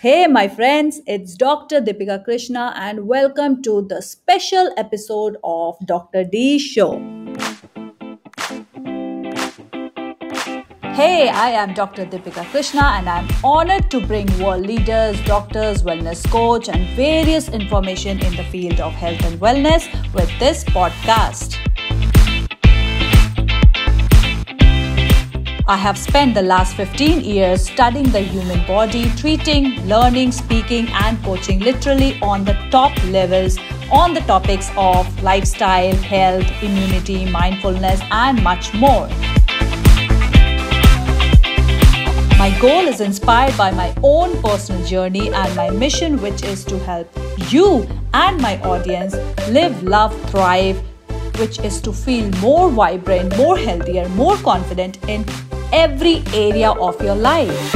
Hey, my friends, it's Dr. Deepika Krishna, and welcome to the special episode of Dr. D Show. Hey, I am Dr. Deepika Krishna, and I'm honored to bring world leaders, doctors, wellness coach, and various information in the field of health and wellness with this podcast. I have spent the last 15 years studying the human body, treating, learning, speaking, and coaching literally on the top levels on the topics of lifestyle, health, immunity, mindfulness, and much more. My goal is inspired by my own personal journey and my mission, which is to help you and my audience live, love, thrive, which is to feel more vibrant, more healthier, more confident in every area of your life.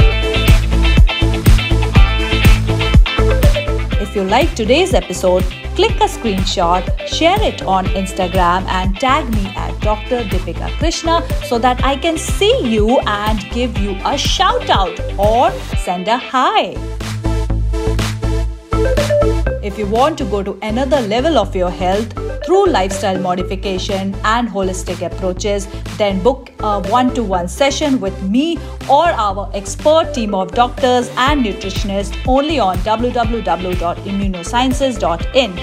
If you like today's episode, click a screenshot, share it on Instagram, and tag me at Dr. Deepika Krishna so that I can see you and give you a shout out or send a hi. If you want to go to another level of your health through lifestyle modification and holistic approaches, then book a one to one session with me or our expert team of doctors and nutritionists only on www.immunosciences.in.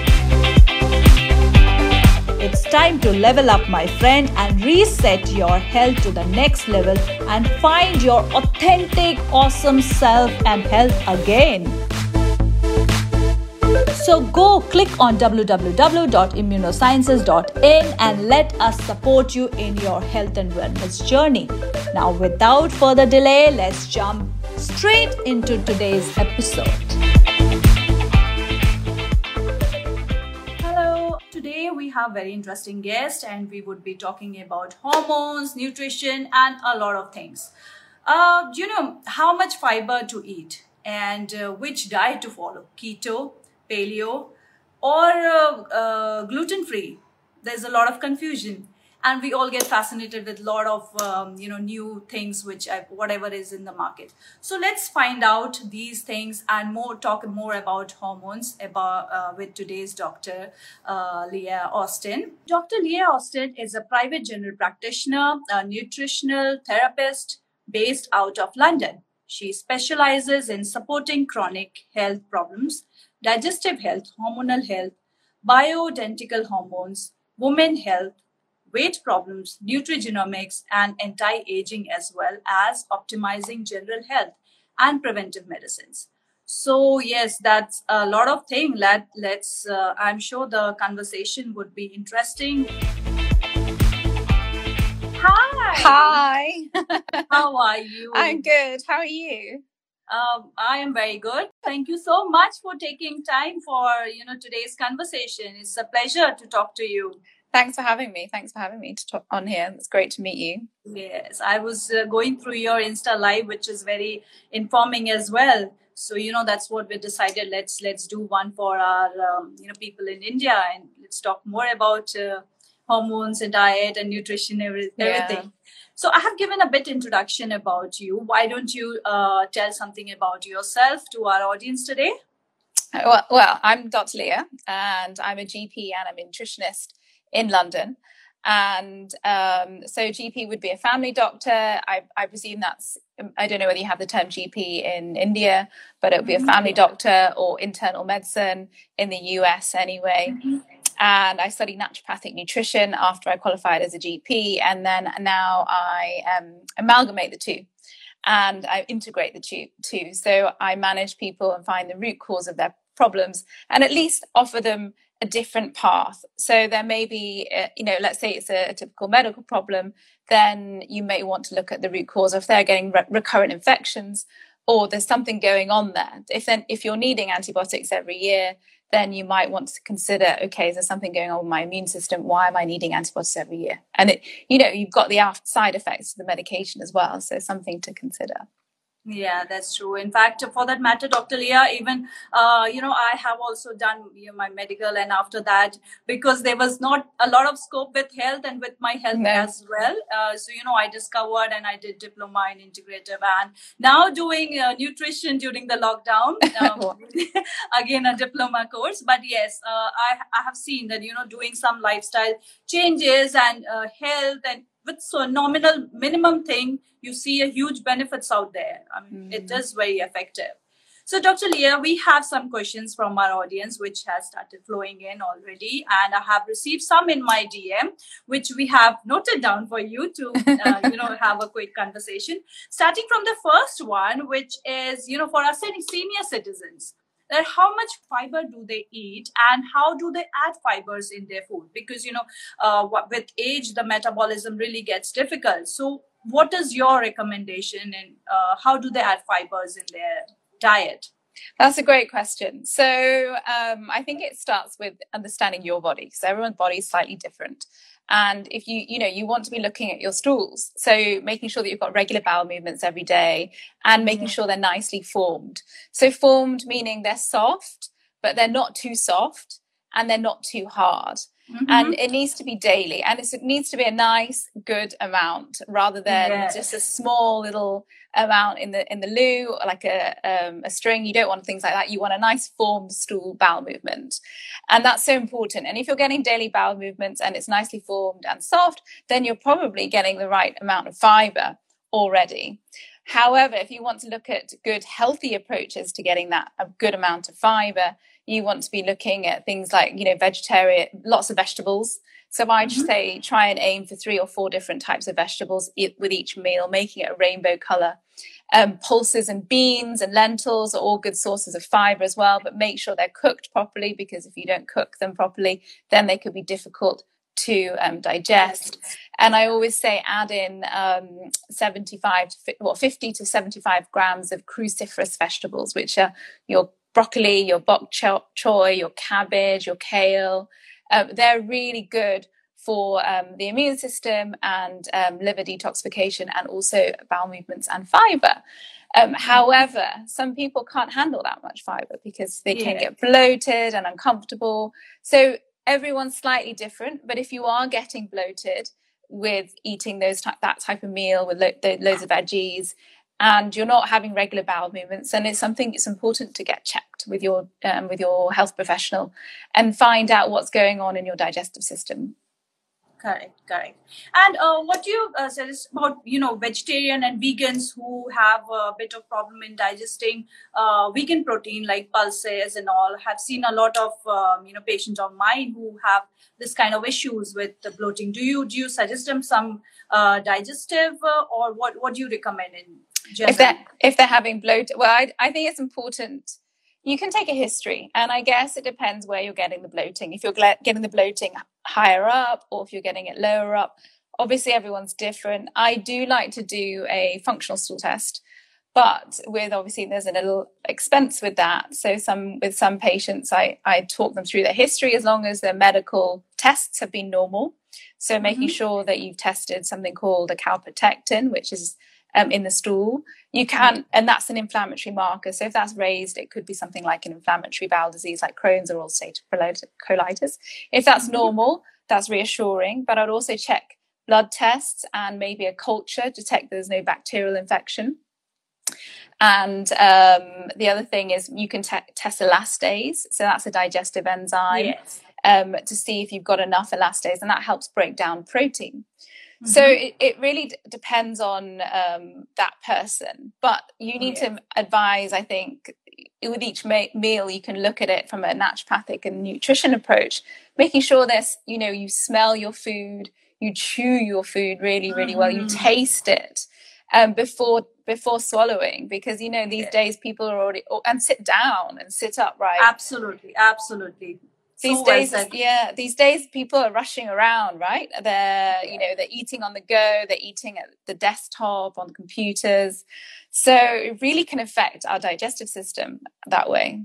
It's time to level up, my friend, and reset your health to the next level and find your authentic, awesome self and health again. So go click on www.immunosciences.in and let us support you in your health and wellness journey. Now, without further delay, let's jump straight into today's episode. Hello, today we have very interesting guest and we would be talking about hormones, nutrition and a lot of things. Uh, you know how much fiber to eat and uh, which diet to follow keto paleo, or uh, uh, gluten free. There's a lot of confusion, and we all get fascinated with a lot of um, you know new things, which I, whatever is in the market. So let's find out these things and more. Talk more about hormones about uh, with today's doctor uh, Leah Austin. Dr. Leah Austin is a private general practitioner, a nutritional therapist based out of London. She specializes in supporting chronic health problems digestive health, hormonal health, bioidentical hormones, women health, weight problems, nutrigenomics, and anti aging, as well as optimizing general health and preventive medicines. So, yes, that's a lot of things. Let, let's, uh, I'm sure the conversation would be interesting. Hi. Hi. How are you? I'm good. How are you? Um, I am very good. Thank you so much for taking time for you know today's conversation. It's a pleasure to talk to you. Thanks for having me. Thanks for having me to talk on here. It's great to meet you. Yes, I was uh, going through your Insta live, which is very informing as well. So you know that's what we decided. Let's let's do one for our um, you know people in India, and let's talk more about uh, hormones and diet and nutrition, every, everything. Yeah. So I have given a bit introduction about you. Why don't you uh, tell something about yourself to our audience today? Well, well, I'm Dr. Leah, and I'm a GP and a nutritionist in London. And um, so, GP would be a family doctor. I, I, presume that's, I don't know whether you have the term GP in India, but it would be a family mm-hmm. doctor or internal medicine in the US anyway. Mm-hmm and I studied naturopathic nutrition after I qualified as a GP, and then now I um, amalgamate the two and I integrate the two, two. So I manage people and find the root cause of their problems and at least offer them a different path. So there may be, uh, you know, let's say it's a, a, typical medical problem, then you may want to look at the root cause if they're getting re- recurrent infections or there's something going on there. If then if you're needing antibiotics every year, then you might want to consider okay is there something going on with my immune system? Why am i needing antibiotics every year? And it you know you've got the side effects of the medication as well so something to consider Yeah, that's true. In fact, for that matter, Dr. Leah, even uh, you know, I have also done you know, my medical, and after that, because there was not a lot of scope with health and with my health no. as well. Uh, so you know, I discovered and I did diploma in integrative, and now doing uh, nutrition during the lockdown. Um, again, a diploma course. But yes, uh, I I have seen that you know, doing some lifestyle changes and uh, health and with so a nominal minimum thing, you see a huge benefits out there. I mean, mm. it hmm. very effective. So, Dr. Leah, we have some questions from our audience, which has started flowing in already, and I have received some in my DM, which we have noted down for you to, uh, you know, have a quick conversation. Starting from the first one, which is, you know, for our senior citizens, that how much fiber do they eat and how do they add fibers in their food because you know uh, with age the metabolism really gets difficult so what is your recommendation and uh, how do they add fibers in their diet that's a great question. So um, I think it starts with understanding your body. So everyone's body is slightly different. And if you, you know, you want to be looking at your stools. So making sure that you've got regular bowel movements every day and making sure they're nicely formed. So formed meaning they're soft, but they're not too soft and they're not too hard. Mm-hmm. And it needs to be daily and it needs to be a nice, good amount rather than yes. just a small little amount in the in the loo, like a um, a string. You don't want things like that. You want a nice formed stool bowel movement, and that's so important. And if you're getting daily bowel movements and it's nicely formed and soft, then you're probably getting the right amount of fiber already. However, if you want to look at good, healthy approaches to getting that a good amount of fiber, you want to be looking at things like you know vegetarian, lots of vegetables so I'd mm-hmm. say try and aim for three or four different types of vegetables with each meal, making it a rainbow color. Um, pulses and beans and lentils are all good sources of fiber as well, but make sure they're cooked properly because if you don't cook them properly, then they could be difficult to um, digest. And I always say add in um, 75 to well, 50 to 75 grams of cruciferous vegetables, which are your broccoli, your bok choy, your cabbage, your kale, um, they're really good for um, the immune system and um, liver detoxification and also bowel movements and fiber. Um, however, some people can't handle that much fiber because they yeah. can get bloated and uncomfortable. So everyone's slightly different. But if you are getting bloated with eating those type, that type of meal with lo- loads of veggies, and you're not having regular bowel movements, and it's something it's important to get checked with your um, with your health professional and find out what's going on in your digestive system. Correct, correct. And uh, what do you uh, suggest about you know vegetarian and vegans who have a bit of problem in digesting uh, vegan protein like pulses and all? Have seen a lot of um, you know patients of mine who have this kind of issues with the bloating. Do you do you suggest them some uh, digestive uh, or what? What do you recommend in if they're if they're having bloat well I, I think it's important you can take a history and i guess it depends where you're getting the bloating. If you're getting the bloating higher up or if you're getting it lower up obviously everyone's different. I do like to do a functional stool test but with obviously there's a little expense with that. So some with some patients i i talk them through their history as long as their medical tests have been normal. So making mm-hmm. sure that you've tested something called a calprotectin which is um, in the stool. You can, and that's an inflammatory marker. So if that's raised, it could be something like an inflammatory bowel disease like Crohn's or ulcerative colitis. If that's mm-hmm. normal, that's reassuring. But I'd also check blood tests and maybe a culture to check there's no bacterial infection. And um, the other thing is you can te- test elastase. So that's a digestive enzyme yes. um, to see if you've got enough elastase, and that helps break down protein. So mm-hmm. it, it really d- depends on um, that person. But you need yeah. to advise, I think, with each ma- meal, you can look at it from a naturopathic and nutrition approach, making sure that you know you smell your food, you chew your food really, really mm. well, you mm. taste it um, before before swallowing, because you know these yeah. days people are already and sit down and sit upright. Absolutely, absolutely these days yeah these days people are rushing around right they're you know they're eating on the go they're eating at the desktop on computers so it really can affect our digestive system that way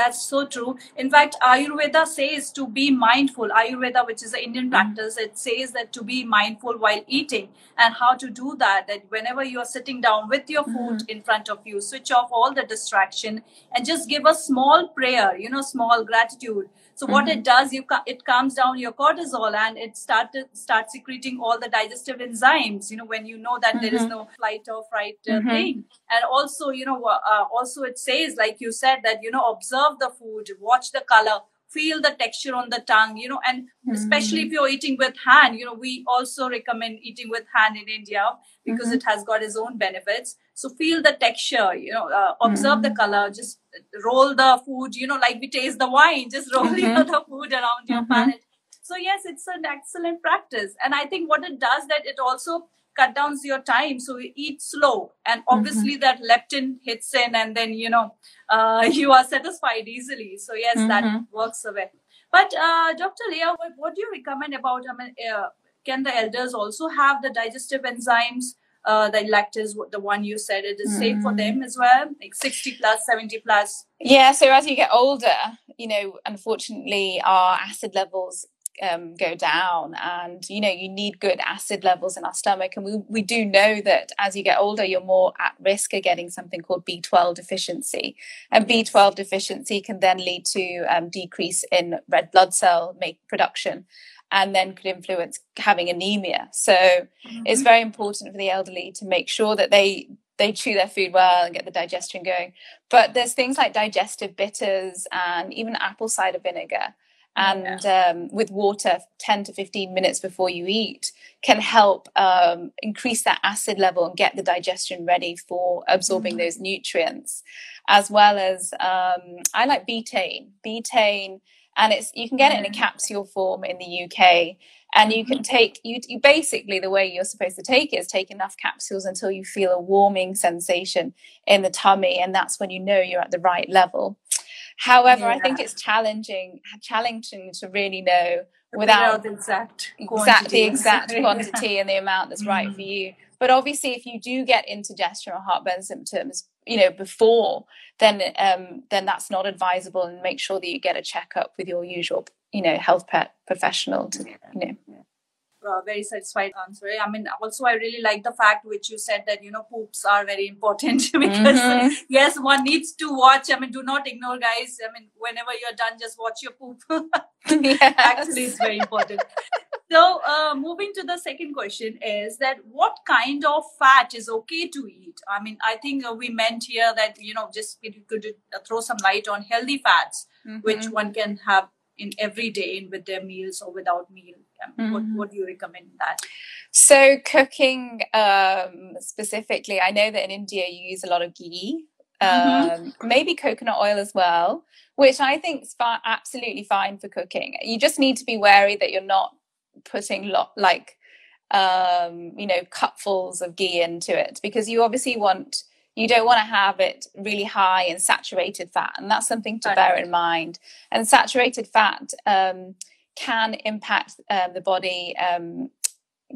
That's so true. In fact, Ayurveda says to be mindful. Ayurveda, which is an Indian mm-hmm. practice, it says that to be mindful while eating and how to do that. That whenever you are sitting down with your food mm-hmm. in front of you, switch off all the distraction and just give a small prayer, you know, small gratitude so what mm-hmm. it does, you it calms down your cortisol and it started start secreting all the digestive enzymes. You know when you know that mm-hmm. there is mm-hmm. no flight or fright uh, mm-hmm. thing, and also you know uh, also it says like you said that you know observe the food, watch the color, feel the texture on the tongue you know and mm-hmm. especially if you're eating with hand you know we also recommend eating with hand in india because mm-hmm. it has got its own benefits so feel the texture you know uh, observe mm-hmm. the color just roll the food you know like we taste the wine just roll mm-hmm. the food around your mm-hmm. palate so yes it's an excellent practice and i think what it does that it also cut down your time so you eat slow and obviously mm-hmm. that leptin hits in and then you know uh, you are satisfied easily so yes mm-hmm. that works away but uh, dr leah what, what, do you recommend about i mean uh, can the elders also have the digestive enzymes uh, the lactase, the one you said, it is mm. safe for them as well, like 60 plus, 70 plus. Yeah, so as you get older, you know, unfortunately, our acid levels um, go down and you know you need good acid levels in our stomach. And we, we do know that as you get older you're more at risk of getting something called b12 deficiency. And b12 deficiency can then lead to um, decrease in red blood cell make production and then could influence having anemia. So mm-hmm. it's very important for the elderly to make sure that they they chew their food well and get the digestion going. But there's things like digestive bitters and even apple cider vinegar and yeah. um, with water 10 to 15 minutes before you eat can help um, increase that acid level and get the digestion ready for absorbing mm-hmm. those nutrients as well as um, i like betaine betaine and it's you can get it in a mm-hmm. capsule form in the uk and you can mm-hmm. take you, you basically the way you're supposed to take it is take enough capsules until you feel a warming sensation in the tummy and that's when you know you're at the right level However, yeah. I think it's challenging challenging to really know without the exact exact the exact quantity and the amount that's right mm. for you. But obviously, if you do get indigestion or heartburn symptoms, you know before, then um, then that's not advisable, and make sure that you get a checkup with your usual you know health pet professional to you know uh, very satisfied answer. I mean, also I really like the fact which you said that you know poops are very important because mm-hmm. yes, one needs to watch. I mean, do not ignore, guys. I mean, whenever you're done, just watch your poop. yes. Actually, it's very important. so, uh, moving to the second question is that what kind of fat is okay to eat? I mean, I think uh, we meant here that you know just could uh, throw some light on healthy fats, mm-hmm. which one can have in every day in with their meals or without meal mm-hmm. what, what do you recommend that so cooking um, specifically i know that in india you use a lot of ghee mm-hmm. um, maybe coconut oil as well which i think is absolutely fine for cooking you just need to be wary that you're not putting lot like um, you know cupfuls of ghee into it because you obviously want you don't want to have it really high in saturated fat and that's something to right. bear in mind and saturated fat um, can impact um, the body um,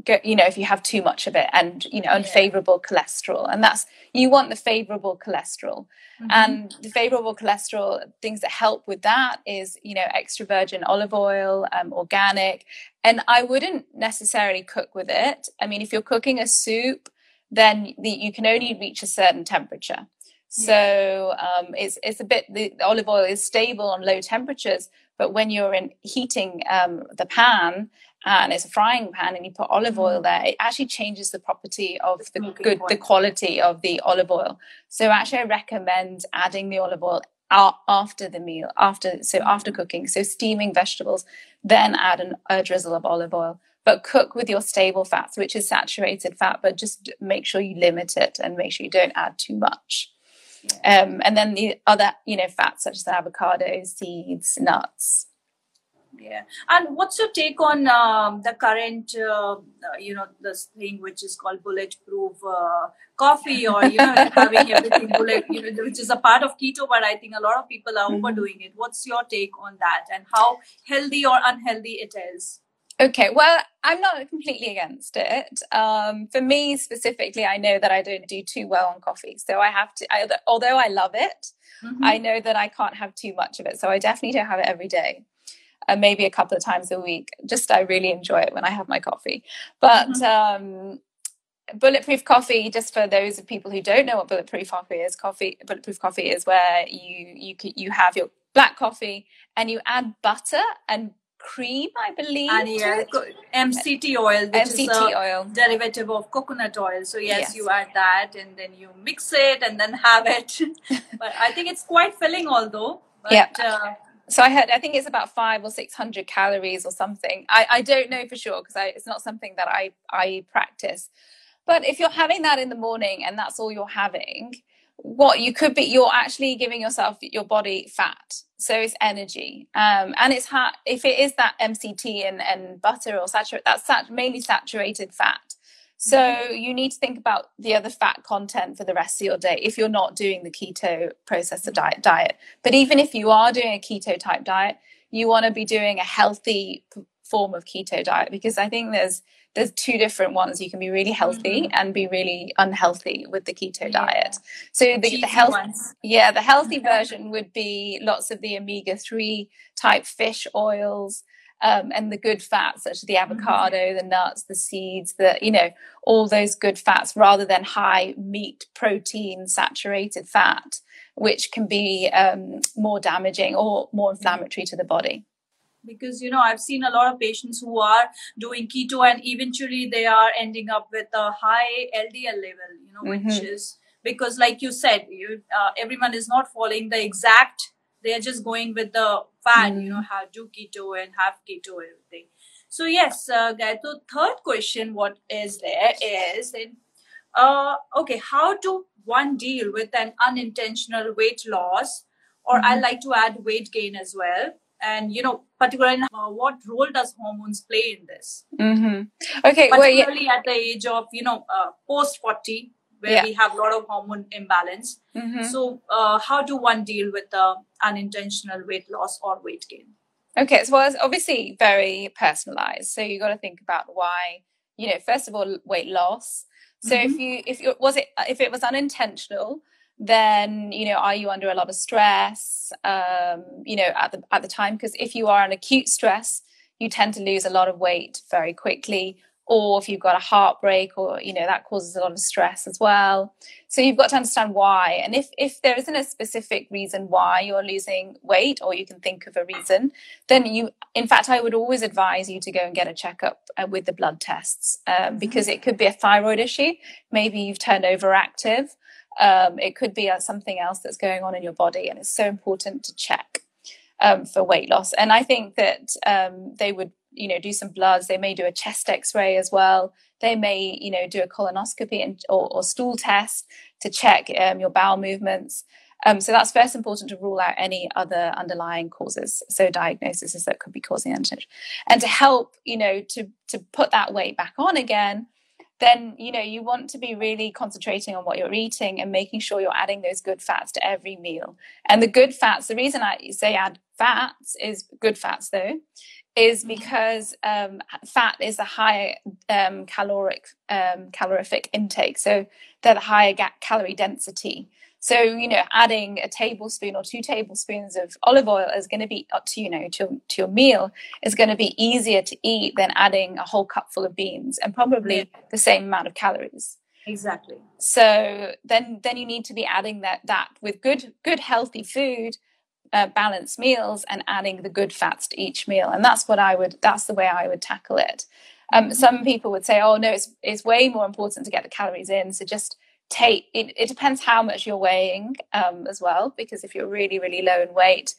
go, you know if you have too much of it and you know unfavorable yeah. cholesterol and that's you want the favorable cholesterol mm-hmm. and the favorable cholesterol things that help with that is you know extra virgin olive oil um, organic and i wouldn't necessarily cook with it i mean if you're cooking a soup then the, you can only reach a certain temperature. So um, it's it's a bit the, olive oil is stable on low temperatures, but when you're in heating um, the pan and it's a frying pan and you put olive oil mm-hmm. there, it actually changes the property of the, good the quality of the olive oil. So actually, I recommend adding the olive oil after the meal, after so after mm-hmm. cooking. So steaming vegetables, then add an, a drizzle of olive oil but cook with your stable fats, which is saturated fat, but just make sure you limit it and make sure you don't add too much. Yeah. Um, and then the other, you know, fats such as avocados, seeds, nuts. Yeah. And what's your take on um, the current, uh, uh, you know, this thing which is called bulletproof uh, coffee or, you know, having everything bullet, you know, which is a part of keto, but I think a lot of people are mm-hmm. overdoing it. What's your take on that and how healthy or unhealthy it is? Okay, well, I'm not completely against it. Um, for me specifically, I know that I don't do too well on coffee, so I have to. I, although I love it, mm-hmm. I know that I can't have too much of it, so I definitely don't have it every day. Uh, maybe a couple of times a week. Just I really enjoy it when I have my coffee. But mm-hmm. um, bulletproof coffee, just for those of people who don't know what bulletproof coffee is, coffee bulletproof coffee is where you you you have your black coffee and you add butter and cream, I believe. And yeah, MCT oil, which MCT is a oil. derivative of coconut oil. So yes, yes, you add that and then you mix it and then have it. but I think it's quite filling, although. But, yeah. Uh, so I heard I think it's about five or six hundred calories or something. I, I don't know for sure because it's not something that I I practice. But if you're having that in the morning and that's all you're having, what you could be you're actually giving yourself your body fat. So it's energy. Um, and it's ha- if it is that mct and, and butter or saturated that's sat- mainly saturated fat. So mm-hmm. you need to think about the other fat content for the rest of your day if you're not doing the keto processor diet diet. But even if you are doing a keto type diet you want to be doing a healthy form of keto diet because i think there's there's two different ones. You can be really healthy mm-hmm. and be really unhealthy with the keto yeah. diet. So the, the health, ones. yeah, the healthy version would be lots of the omega three type fish oils. Um, and the good fats such as the mm-hmm. avocado, mm-hmm. the nuts, the seeds, the you know all those good fats, rather than high meat, protein, saturated fat, which can be um, more damaging or more inflammatory to the body because you know i've seen a lot of patients who are doing keto and eventually they are ending up with a high ldl level you know mm-hmm. which is because like you said you uh, everyone is not following the exact they are just going with the fad mm-hmm. you know how do keto and have keto everything so yes uh, the third question what is there is uh, okay how do one deal with an unintentional weight loss or mm-hmm. i like to add weight gain as well and you know particularly uh, what role does hormones play in this mm-hmm. okay particularly well, yeah. at the age of you know uh, post 40 where yeah. we have a lot of hormone imbalance mm-hmm. so uh, how do one deal with the unintentional weight loss or weight gain okay so well, it's obviously very personalized so you got to think about why you know first of all weight loss so mm-hmm. if you if you was it if it was unintentional then you know are you under a lot of stress um, you know at the at the time? Because if you are in acute stress you tend to lose a lot of weight very quickly. Or if you've got a heartbreak or you know that causes a lot of stress as well. So you've got to understand why. And if if there isn't a specific reason why you're losing weight or you can think of a reason then you in fact i would always advise you to go and get a checkup uh, with the blood tests um, mm-hmm. because it could be a thyroid issue. Maybe you've turned overactive um, it could be uh, something else that's going on in your body, and it's so important to check um, for weight loss. And I think that um, they would, you know, do some bloods. They may do a chest X-ray as well. They may, you know, do a colonoscopy and, or, or stool test to check um, your bowel movements. Um, so that's first important to rule out any other underlying causes. So diagnoses that could be causing undertension, and to help, you know, to to put that weight back on again then you know you want to be really concentrating on what you're eating and making sure you're adding those good fats to every meal. And the good fats the reason i say add fats is good fats though is mm-hmm. because um, fat is a higher um, caloric um, calorific intake. So they're the higher ga- calorie density so, you know, adding a tablespoon or two tablespoons of olive oil is going to be up to, you know, to, to your meal is going to be easier to eat than adding a whole cup full of beans and probably the same amount of calories. Exactly. So then, then you need to be adding that, that with good, good, healthy food, uh, balanced meals and adding the good fats to each meal. And that's what I would, that's the way I would tackle it. Um, mm-hmm. some people would say, oh no, it's, it's way more important to get the calories in. So just take it, it depends how much you're weighing um, as well because if you're really really low in weight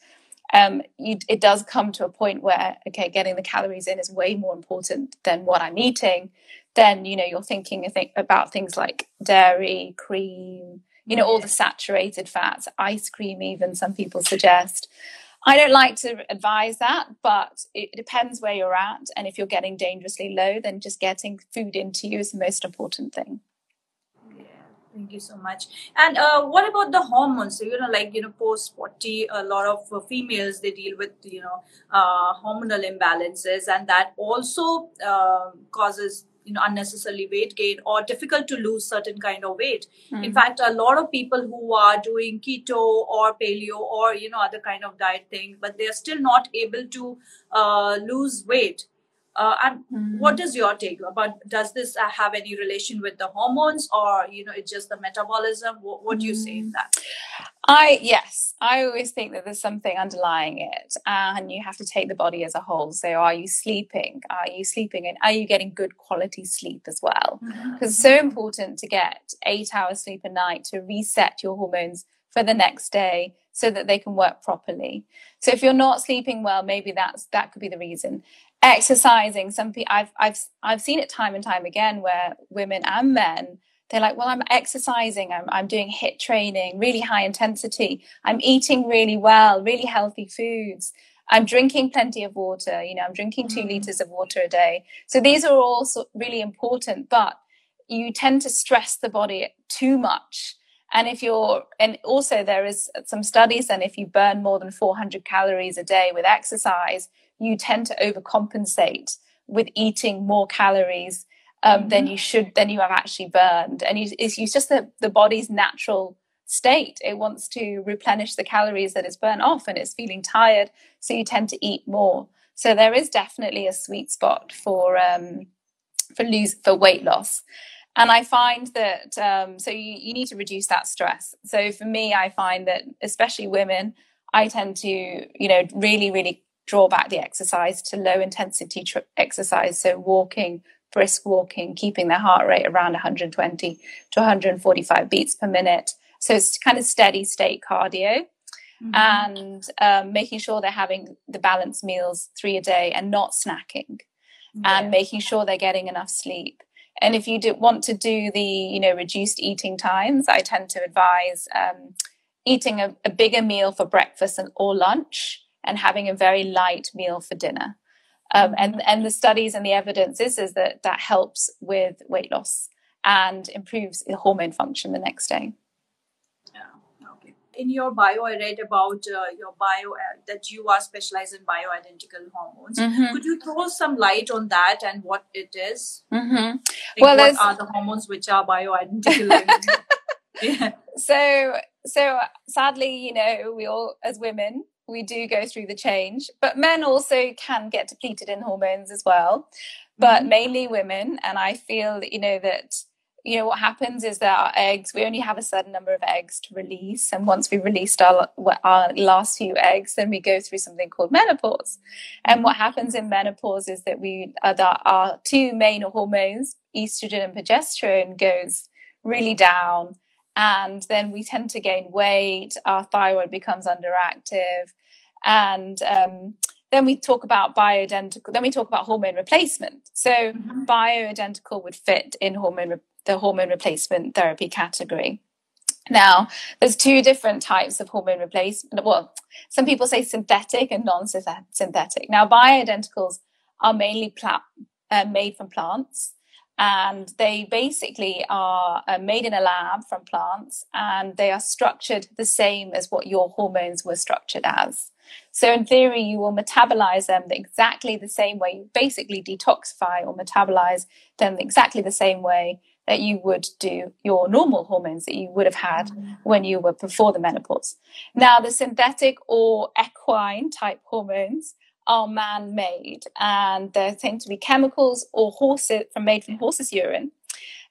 um, you, it does come to a point where okay getting the calories in is way more important than what i'm eating then you know you're thinking about things like dairy cream you know all the saturated fats ice cream even some people suggest. I don't like to advise that but it depends where you're at and if you're getting dangerously low then just getting food into you is the most important thing Thank you so much. And uh, what about the hormones? So, you know, like, you know, post 40, a lot of uh, females, they deal with, you know, uh, hormonal imbalances and that also uh, causes, you know, unnecessarily weight gain or difficult to lose certain kind of weight. Mm-hmm. In fact, a lot of people who are doing keto or paleo or, you know, other kind of diet thing, but they're still not able to uh, lose weight uh, and mm-hmm. what is your take about? Does this uh, have any relation with the hormones, or you know, it's just the metabolism? What, what do you say in that? I yes, I always think that there's something underlying it, and you have to take the body as a whole. So, are you sleeping? Are you sleeping, and are you getting good quality sleep as well? Because mm-hmm. it's so important to get eight hours sleep a night to reset your hormones for the next day so that they can work properly. So if you're not sleeping well, maybe that's that could be the reason exercising. Some people i've i've i've seen it time and time again where women and men they're like well i'm exercising. I'm, I'm doing HIIT training really high intensity. I'm eating really well really healthy foods. I'm drinking plenty of water you know i'm drinking 2 mm. liters of water a day. So these are all really important but you tend to stress the body too much. And if you're and also there is some studies and if you burn more than 400 calories a day with exercise you tend to overcompensate with eating more calories um, mm-hmm. than you should than you have actually burned. And you, it's, it's just the, the body's natural state. It wants to replenish the calories that it's burnt off and it's feeling tired so you tend to eat more. So there is definitely a sweet spot for um, for lose for weight loss. And i find that um, so you, you need to reduce that stress. So for me i find that especially women i tend to you know really really draw back the exercise to low intensity tr- exercise. So walking, brisk walking, keeping their heart rate around 120 to 145 beats per minute. So it's kind of steady state cardio. Mm-hmm. And um, making sure they're having the balanced meals three a day and not snacking, yeah. and making sure they're getting enough sleep. And if you do want to do the, you know, reduced eating times, I tend to advise um, eating a, a, bigger meal for breakfast and, or lunch, and having a very light meal for dinner. Um, and and the studies and the evidence is is that that helps with weight loss and improves the hormone function the next day. Yeah. Okay. In your bio, I read about uh, your bio uh, that you are specialized in bioidentical hormones. Mm-hmm. Could you throw some light on that and what it is? Mm-hmm. Like well, what are the hormones which are bioidentical? yeah. So so sadly, you know, we all as women we do go through the change, but men also can get depleted in hormones as well, but mm-hmm. mainly women. And I feel, you know, that, you know, what happens is that our eggs, we only have a certain number of eggs to release. And once we've released our, our last few eggs, then we go through something called menopause. And what happens in menopause is that we, uh, our two main hormones, estrogen and progesterone, goes really down and then we tend to gain weight our thyroid becomes underactive and um, then we talk about bioidentical then we talk about hormone replacement. So mm-hmm. bioidentical would fit in hormone re- the hormone replacement therapy category. Now there's two different types of hormone replacement well some people say synthetic and non-synthetic. Now bioidenticals are mainly pla- uh, made from plants and they basically are uh, made in a lab from plants and they are structured the same as what your hormones were structured as. So, in theory, you will metabolize them exactly the same way. You basically detoxify or metabolize them exactly the same way that you would do your normal hormones that you would have had mm-hmm. when you were before the menopause. Now, the synthetic or equine type hormones are man-made and they tend to be chemicals or horses from made from horses urine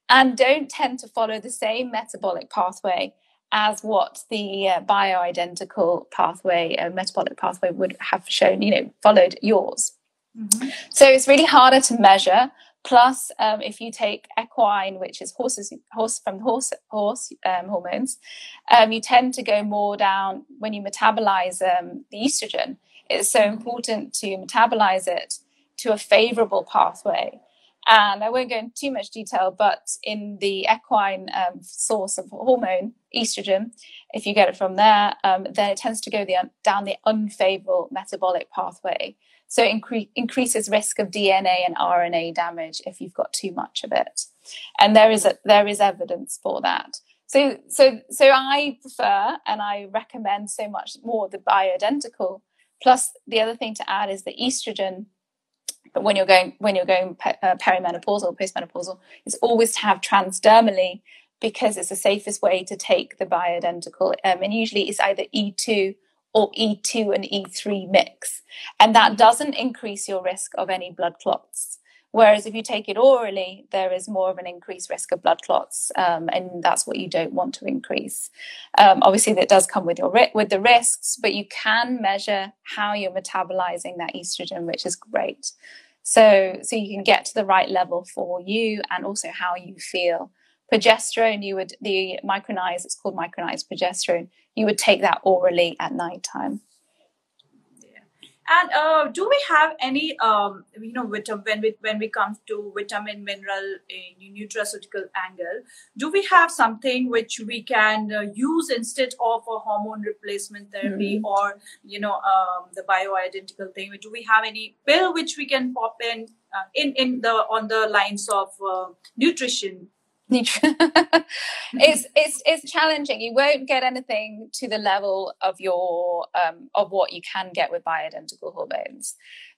and don't tend to follow the same metabolic pathway as what the uh, bioidentical pathway uh, metabolic pathway would have shown you know followed yours. Mm-hmm. so it's really harder to measure. Plus um, if you take equine which is horses horse from horse horse um, hormones um, you tend to go more down when you metabolize um, the estrogen it's so important to metabolize it to a favorable pathway. And I won't go into too much detail, but in the equine um, source of hormone, estrogen, if you get it from there, um, then it tends to go the, down the unfavorable metabolic pathway. So it incre- increases risk of DNA and RNA damage if you've got too much of it. And there is a, there is evidence for that. So, so, so I prefer and I recommend so much more the bioidentical. Plus, the other thing to add is the estrogen. But when you're going when you're going uh, perimenopausal, postmenopausal, is always to have transdermally because it's the safest way to take the bioidentical. Um, and usually, it's either E2 or E2 and E3 mix, and that doesn't increase your risk of any blood clots. Whereas if you take it orally, there is more of an increased risk of blood clots, um, and that's what you don't want to increase. Um, obviously, that does come with your with the risks, but you can measure how you're metabolizing that estrogen, which is great. So, so you can get to the right level for you, and also how you feel. Progesterone, you would the micronized. It's called micronized progesterone. You would take that orally at nighttime. And uh, do we have any, um, you know, vitamin, when we when we come to vitamin, mineral, in nutraceutical angle, do we have something which we can uh, use instead of a hormone replacement therapy mm-hmm. or you know um, the bioidentical thing? Do we have any pill which we can pop in uh, in in the on the lines of uh, nutrition it's it's it's challenging. You won't get anything to the level of your um, of what you can get with bioidentical hormones.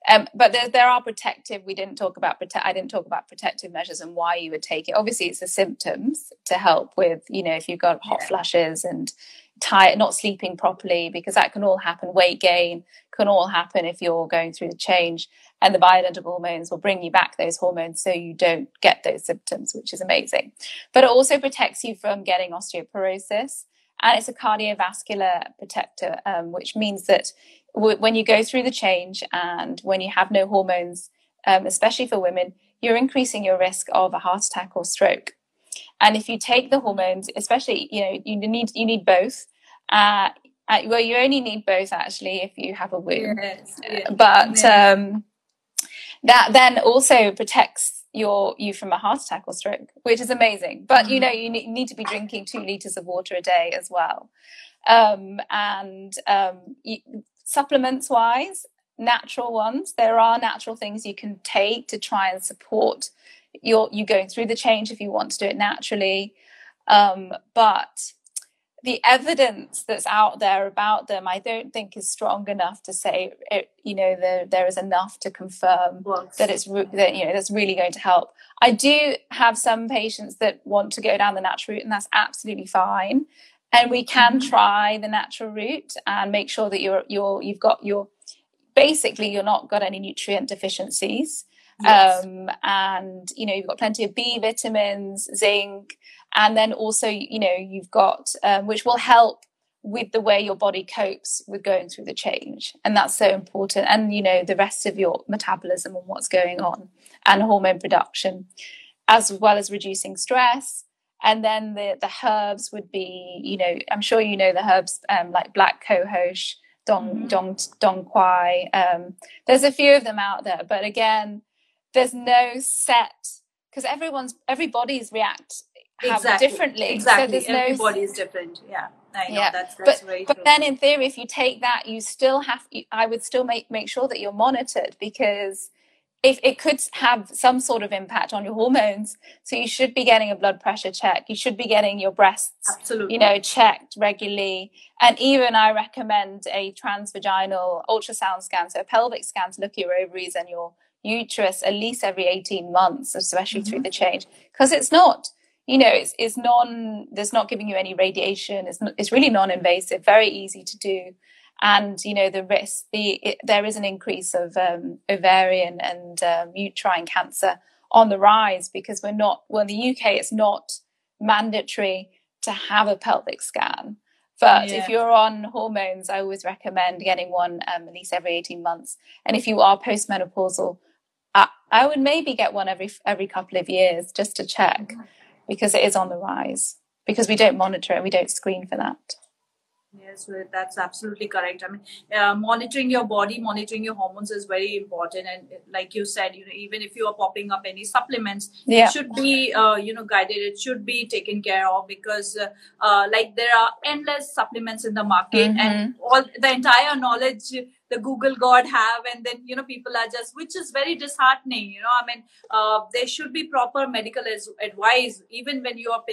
Um, but there, there are protective. We didn't talk about protect. I didn't talk about protective measures and why you would take it. Obviously, it's the symptoms to help with. You know, if you've got hot yeah. flashes and tired, not sleeping properly, because that can all happen. Weight gain can all happen if you're going through the change and the bioidentical hormones will bring you back those hormones so you don't get those symptoms, which is amazing. But it also protects you from getting osteoporosis. And it's a cardiovascular protector, um, which means that w- when you go through the change and when you have no hormones, um, especially for women, you're increasing your risk of a heart attack or stroke. And if you take the hormones, especially, you know, you need you need both. Uh, uh well, you only need both actually if you have a womb. Yes, yes, but um, that then also protects your you from a heart attack or stroke, which is amazing. But mm-hmm. you know, you need to be drinking two liters of water a day as well. Um, and um, you, supplements wise, natural ones, there are natural things you can take to try and support your you going through the change if you want to do it naturally. Um, but the evidence that's out there about them, I don't think is strong enough to say, it, you know, there, there is enough to confirm that it's that you know that's really going to help. I do have some patients that want to go down the natural route, and that's absolutely fine. And we can mm-hmm. try the natural route and make sure that you're you're you've got your basically you're not got any nutrient deficiencies. Yes. Um, and you know you've got plenty of B vitamins, zinc, and then also you know you've got um, which will help with the way your body copes with going through the change. And that's so important. And you know the rest of your metabolism and what's going on and hormone production as well as reducing stress. And then the the herbs would be you know i'm sure you know the herbs um, like black cohosh dong mm-hmm. dong dong quai um, there's a few of them out there. But again there's no set because everyone's everybody's react exactly. differently. Exactly. So Everybody no, is different. Yeah. I know yeah. that's, that's but, but then in theory, if you take that, you still have, I would still make, make sure that you're monitored because if it could have some sort of impact on your hormones. So you should be getting a blood pressure check. You should be getting your breasts, Absolutely. you know, checked regularly. And even I recommend a transvaginal ultrasound scan, so a pelvic scan to look at your ovaries and your uterus at least every 18 months, especially mm-hmm. through the change, because it's not, you know, it's, it's non, there's not giving you any radiation. It's, not, it's really non-invasive, very easy to do. And, you know, the risk, the, it, there is an increase of um, ovarian and um, uterine cancer on the rise because we're not, well, in the UK, it's not mandatory to have a pelvic scan. But yeah. if you're on hormones, I always recommend getting one um, at least every 18 months. And if you are postmenopausal, I, I would maybe get one every every couple of years just to check mm-hmm. Because it is on the rise because we don't monitor it we don't screen for that yes that's absolutely correct i mean uh, monitoring your body monitoring your hormones is very important and like you said you know even if you are popping up any supplements yeah. it should be uh, you know guided it should be taken care of because uh, uh like there are endless supplements in the market mm-hmm. and all the entire knowledge the google god have and then you know people are just which is very disheartening you know i mean uh, there should be proper medical as- advice even when you are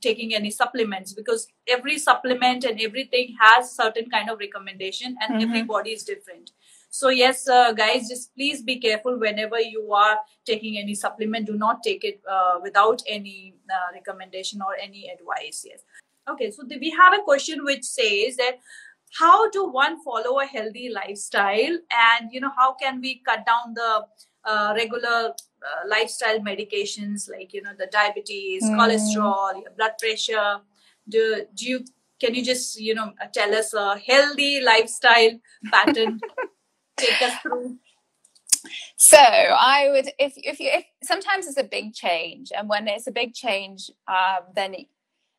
taking any supplements because every supplement and everything has certain kind of recommendation and mm-hmm. everybody is different so yes uh, guys just please be careful whenever you are taking any supplement do not take it uh, without any uh, recommendation or any advice yes okay so the, we have a question which says that how do one follow a healthy lifestyle? And you know how can we cut down the uh, regular uh, lifestyle medications like you know the diabetes mm. cholesterol blood pressure? Do, do you can you just you know tell us a healthy lifestyle pattern? Take us through. So I would, if if you, if sometimes it's a big change, and when it's a big change, um, then,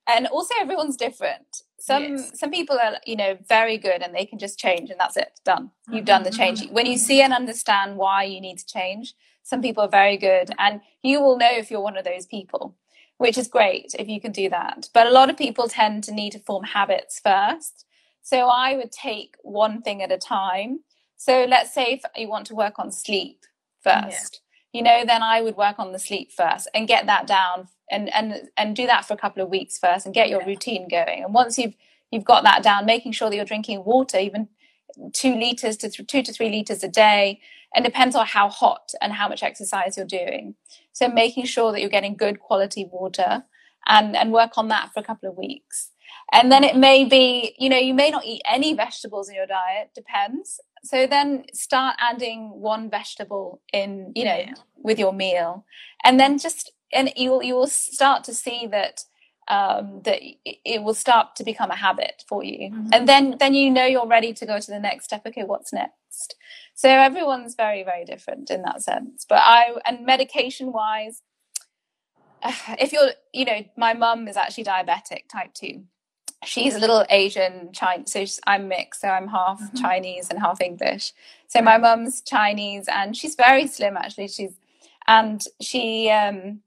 and also everyone's different. Some yes. some people are, you know, very good, and they can just change, and that's it, done. You've done the change. Mm-hmm. When you see and understand why you need to change, some people are very good, and you will know if you're one of those people, which is great if you can do that. But a lot of people tend to need to form habits first. So I would take one thing at a time so let's say if you want to work on sleep first, yeah. you know, then I would work on the sleep first and get that down and and and do that for a couple of weeks first and get your yeah. routine going. And once you've you've got that down, making sure that you're drinking water, even two liters to th- two to three liters a day, and depends on how hot and how much exercise you're doing. So making sure that you're getting good quality water and and work on that for a couple of weeks. And then it may be, you know, you may not eat any vegetables in your diet, depends so then start adding one vegetable in you know yeah. with your meal and then just and you will you will start to see that um, that it will start to become a habit for you mm-hmm. and then then you know you're ready to go to the next step okay what's next so everyone's very very different in that sense but i and medication wise if you're you know my mum is actually diabetic type 2 she's a little Asian Chinese. So I'm mixed. So I'm half mm-hmm. Chinese and half English. So my mum's Chinese and she's very slim actually. She's and she um,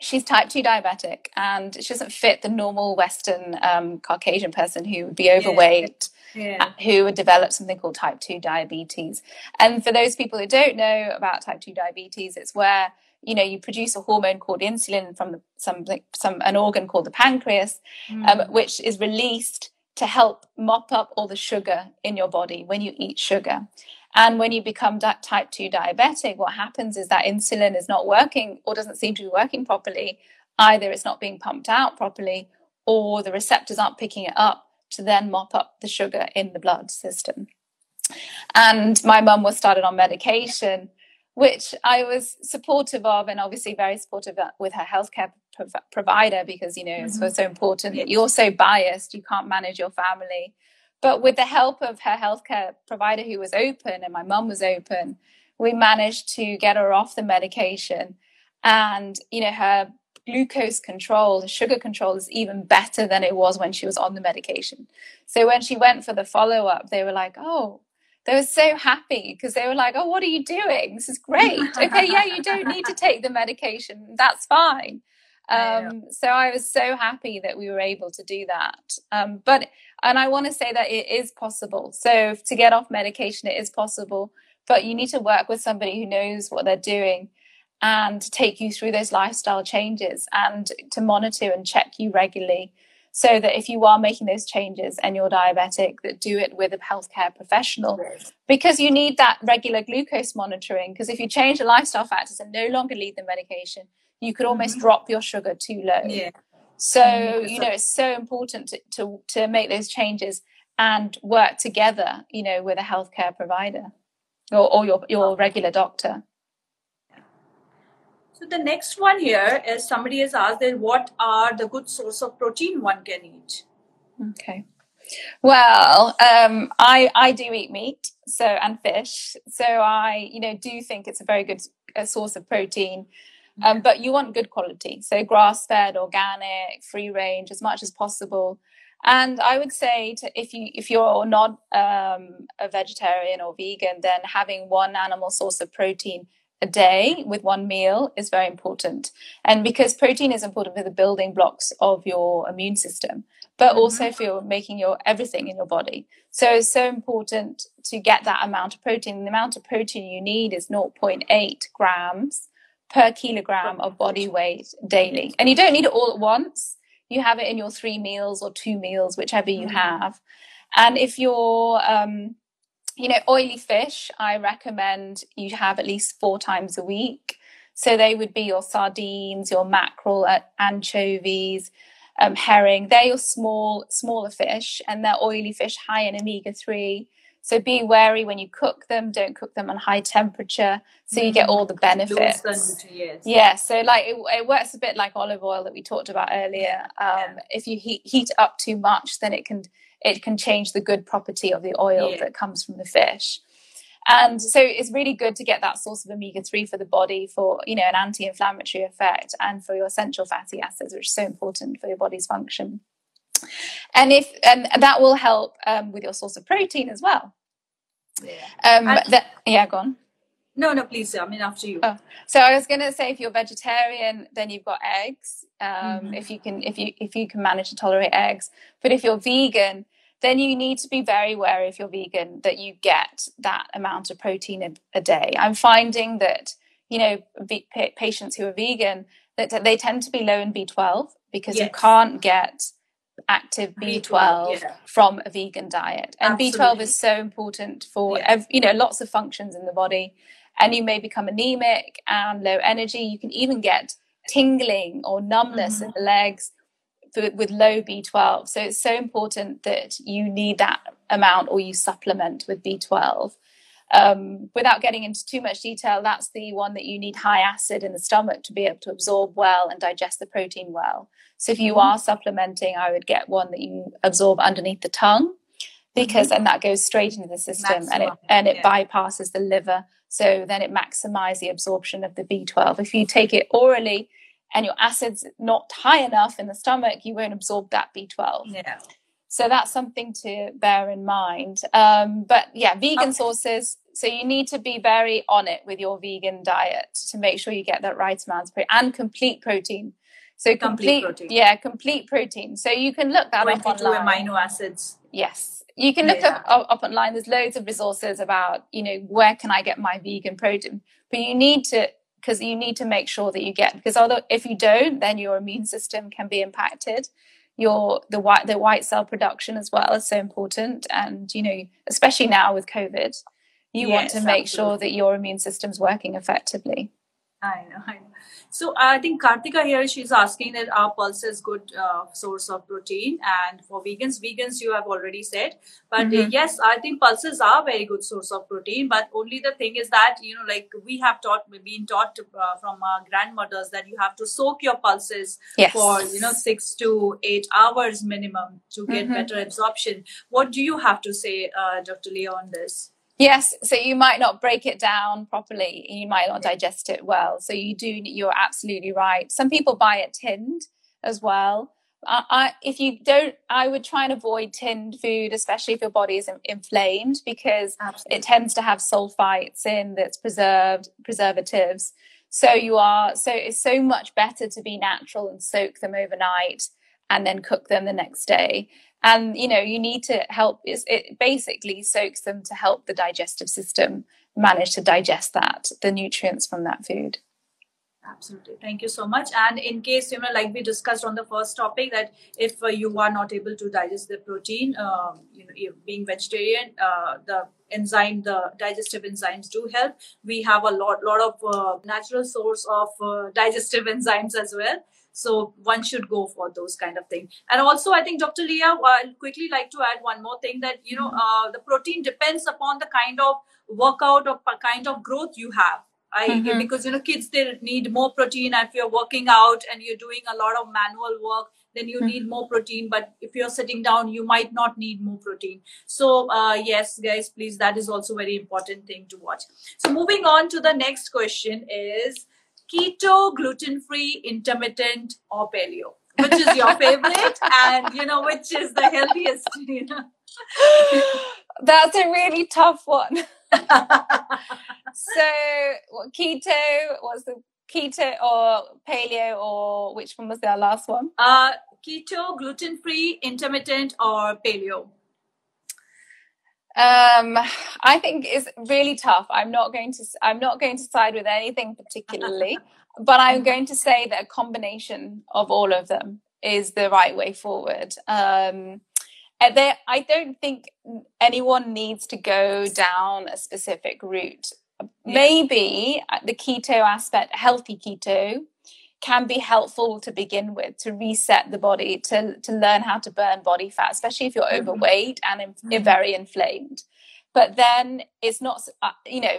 she's type two diabetic and she doesn't fit the normal Western um, Caucasian person who would be overweight. Yeah. Yeah. who would develop something called type 2 diabetes. And for those people who don't know about type 2 diabetes, it's where you know you produce a hormone called insulin from the, some some an organ called the pancreas mm. um, which is released to help mop up all the sugar in your body when you eat sugar and when you become type 2 diabetic what happens is that insulin is not working or doesn't seem to be working properly either it's not being pumped out properly or the receptors aren't picking it up to then mop up the sugar in the blood system and my mum was started on medication which I was supportive of, and obviously very supportive with her healthcare prov- provider because you know mm-hmm. it's so important. You're so biased, you can't manage your family. But with the help of her healthcare provider, who was open, and my mum was open, we managed to get her off the medication, and you know her glucose control, sugar control is even better than it was when she was on the medication. So when she went for the follow up, they were like, "Oh, they were so happy because they were like, "Oh, what are you doing? This is great. okay, yeah, you don't need to take the medication. That's fine." Um, so I was so happy that we were able to do that. Um, but and I want to say that it is possible. So to get off medication, it is possible, but you need to work with somebody who knows what they're doing and to take you through those lifestyle changes and to monitor and check you regularly so that if you are making those changes and you're diabetic that do it with a healthcare professional because you need that regular glucose monitoring because if you change the lifestyle factors and no longer need the medication you could almost mm-hmm. drop your sugar too low yeah so mm-hmm. you know it's so important to, to to make those changes and work together you know with a healthcare provider or, or your your regular doctor so the next one here is somebody has asked that what are the good source of protein one can eat? Okay. Well, um, I I do eat meat, so and fish, so I you know do think it's a very good a source of protein. Um, but you want good quality, so grass fed, organic, free range, as much as possible. And I would say to, if you if you're not um, a vegetarian or vegan, then having one animal source of protein a day with one meal is very important. And because protein is important for the building blocks of your immune system, but mm-hmm. also for your, making your everything in your body. So it's so important to get that amount of protein. The amount of protein you need is 0.8 grams per kilogram of body weight daily. And you don't need it all at once. you have it in your three meals or two meals, whichever you mm-hmm. have. And if you're, um, you know, oily fish, I recommend you have at least four times a week. So they would be your sardines, your mackerel, uh, anchovies, um, herring. They're your small, smaller fish, and they're oily fish high in omega three. So be wary when you cook them. Don't cook them on high temperature, so you get all the benefits. Yeah, so like it, it, works a bit like olive oil that we talked about earlier. Um, yeah. If you heat heat up too much, then it can it can change the good property of the oil yeah. that comes from the fish. And so it's really good to get that source of omega 3 for the body for, you know, an anti inflammatory effect and for your essential fatty acids, which is so important for your body's function. And if and that will help um, with your source of protein as well. Yeah. Um, that, yeah, go on. No, no, please. I mean, after you. Oh. So I was going to say, if you're vegetarian, then you've got eggs. Um, mm-hmm. If you can, if you if you can manage to tolerate eggs, but if you're vegan, then you need to be very wary if you're vegan that you get that amount of protein a, a day. I'm finding that you know patients who are vegan that they tend to be low in B12 because yes. you can't get active B12 yeah. from a vegan diet. And Absolutely. B12 is so important for yeah. you know lots of functions in the body and you may become anemic and low energy. You can even get tingling or numbness mm-hmm. in the legs with low B12. So it's so important that you need that amount or you supplement with B12. Um, without getting into too much detail, that's the one that you need high acid in the stomach to be able to absorb well and digest the protein well. So if you mm-hmm. are supplementing, I would get one that you absorb underneath the tongue because mm-hmm. and that goes straight into the system Maximum. and it and it yeah. bypasses the liver. So then it maximizes the absorption of the B12. If you take it orally, and your acid's not high enough in the stomach, you won't absorb that B12. Yeah. So that's something to bear in mind. Um, but yeah, vegan okay. sources. So you need to be very on it with your vegan diet to make sure you get that right amount of protein and complete protein. So complete, complete protein. yeah, complete protein. So you can look that up online. amino acids. Yes, you can look yeah. up, up online. There's loads of resources about you know where can I get my vegan protein, but you need to because you need to make sure that you get because although if you don't then your immune system can be impacted your the white the white cell production as well is so important and you know especially now with covid you yes, want to make absolutely. sure that your immune system's working effectively i know i know so I think Kartika here, she's asking that our pulse is good uh, source of protein. And for vegans, vegans you have already said. But mm-hmm. uh, yes, I think pulses are very good source of protein. But only the thing is that, you know, like we have taught, been taught uh, from our grandmothers that you have to soak your pulses yes. for, you know, six to eight hours minimum to get mm-hmm. better absorption. What do you have to say, uh, Dr. Leah, on this? Yes, so you might not break it down properly. You might not digest it well. So you do. You're absolutely right. Some people buy it tinned as well. I, I, if you don't, I would try and avoid tinned food, especially if your body is inflamed, because absolutely. it tends to have sulfites in that's preserved, preservatives. So you are so it's so much better to be natural and soak them overnight and then cook them the next day and you know you need to help it basically soaks them to help the digestive system manage to digest that the nutrients from that food. Absolutely. Thank you so much. And in case you know like we discussed on the first topic that if uh, you are not able to digest the protein um, you know being vegetarian uh, the enzyme the digestive enzymes do help. We have a lot lot of uh, natural source of uh, digestive enzymes as well so one should go for those kind of things. And also, I think Dr. Leah, I'd quickly like to add one more thing that you know mm-hmm. uh, the protein depends upon the kind of workout or kind of growth you have. I mm-hmm. because you know kids they need more protein. If you're working out and you're doing a lot of manual work, then you mm-hmm. need more protein. But if you're sitting down, you might not need more protein. So uh, yes, guys, please, that is also very important thing to watch. So moving on to the next question is keto, gluten free, intermittent, or paleo? Which is your favorite, and you know which is the healthiest? You know? That's a really tough one. so, what, keto was the keto or paleo, or which one was the last one? Uh, keto, gluten free, intermittent, or paleo. Um, I think is really tough. I'm not going to. I'm not going to side with anything particularly, but I'm going to say that a combination of all of them is the right way forward. Um, there, I don't think anyone needs to go down a specific route. Yeah. Maybe the keto aspect, healthy keto, can be helpful to begin with to reset the body to to learn how to burn body fat especially if you're mm-hmm. overweight and mm-hmm. very inflamed but then it's not uh, you know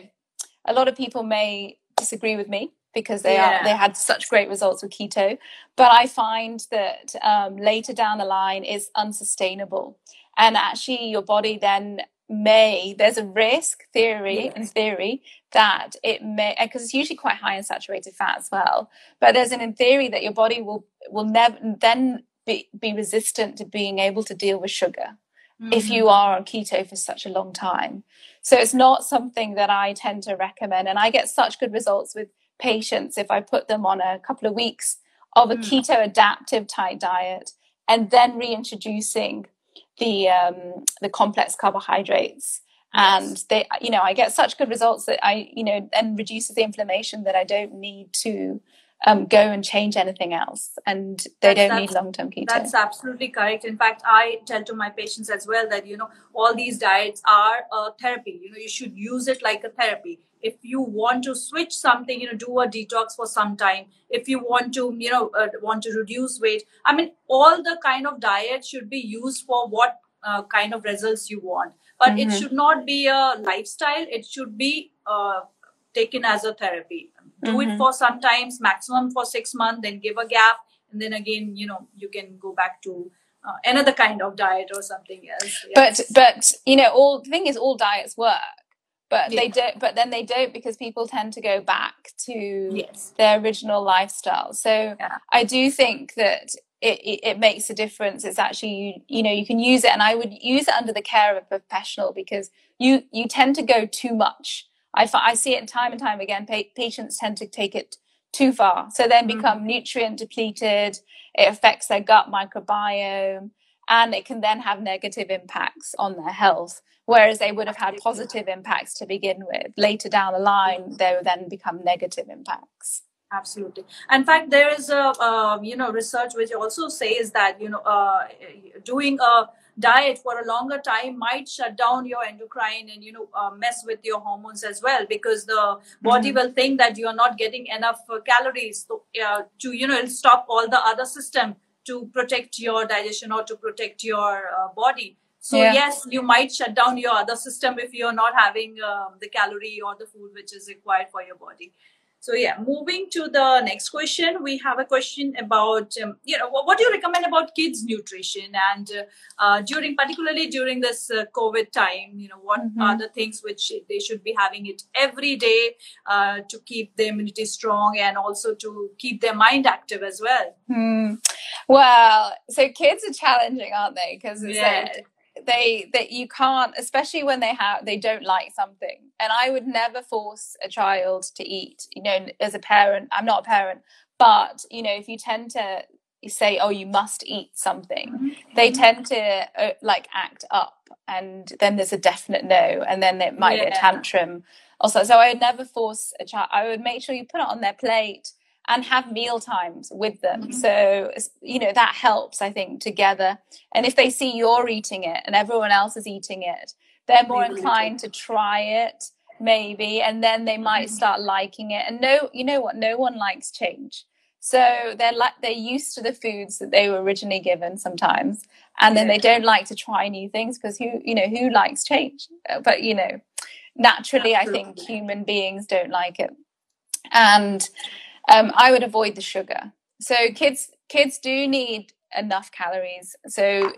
a lot of people may disagree with me because they yeah. are they had such great results with keto but i find that um, later down the line is unsustainable and actually your body then may there's a risk theory yes. in theory that it may because it's usually quite high in saturated fat as well but there's an in theory that your body will will never then be, be resistant to being able to deal with sugar mm-hmm. if you mm-hmm. are on keto for such a long time so it's not something that i tend to recommend and i get such good results with patients if i put them on a couple of weeks of a mm. keto adaptive type diet and then reintroducing the um, the complex carbohydrates. And they you know i get such good results that i you know and reduces the inflammation that i don't need to um, go and change anything else. And they that's, don't need long-term keto. that's absolutely correct. In fact i tell to my patients as well that you know all these diets are a therapy. You know you should use it like a therapy if you want to switch something you know do a detox for some time if you want to you know uh, want to reduce weight i mean all the kind of diet should be used for what uh, kind of results you want but mm-hmm. it should not be a lifestyle it should be uh, taken as a therapy do mm-hmm. it for sometimes maximum for six months then give a gap and then again you know you can go back to uh, another kind of diet or something else yes. but but you know all the thing is all diets work but yeah. they don't but then they don't because people tend to go back to yes. their original lifestyle so yeah. i do think that it, it, it, makes a difference it's actually you, you know you can use it and i would use it under the care of a professional because you you tend to go too much i, I see it time and time again pa- patients tend to take it too far so then mm-hmm. become mm-hmm. nutrient depleted it affects their gut microbiome and it can then have negative impacts on their health whereas they would have had positive impacts to begin with. Later down the line they would then become negative impacts. Absolutely. In fact there is a uh, you know research which also says that you know uh, doing a diet for a longer time might shut down your endocrine and you know uh, mess with your hormones as well because the body mm-hmm. will think that you are not getting enough uh, calories. To, uh, to you know stop all the other system to protect your digestion or to protect your uh, body so yeah. yes, you might shut down your other system if you're not having um, the calorie or the food which is required for your body. So yeah, moving to the next question, we have a question about um, you know what, what, do you recommend about kids nutrition and uh, uh, during particularly during this uh, COVID time, you know what mm-hmm. are the things which they should be having it every day uh, to keep their immunity strong and also to keep their mind active as well. Hmm. Well, so kids are challenging, aren't they? Because yeah. Like, they that you can't especially when they have they don't like something and i would never force a child to eat you know as a parent i'm not a parent but you know if you tend to say oh you must eat something mm-hmm. they tend to uh, like act up and then there's a definite no and then it might yeah. be a tantrum also so i would never force a child i would make sure you put it on their plate and have meal times with them. Mm-hmm. So, you know, that helps, I think, together. And if they see you're eating it and everyone else is eating it, they're more inclined to try it, maybe, and then they might mm-hmm. start liking it. And no, you know what? No one likes change. So they're like they're used to the foods that they were originally given sometimes, and then they don't like to try new things because who you know who likes change? But you know, naturally, Absolutely. I think human beings don't like it, and um, I would avoid the sugar. So kids kids do need enough calories. So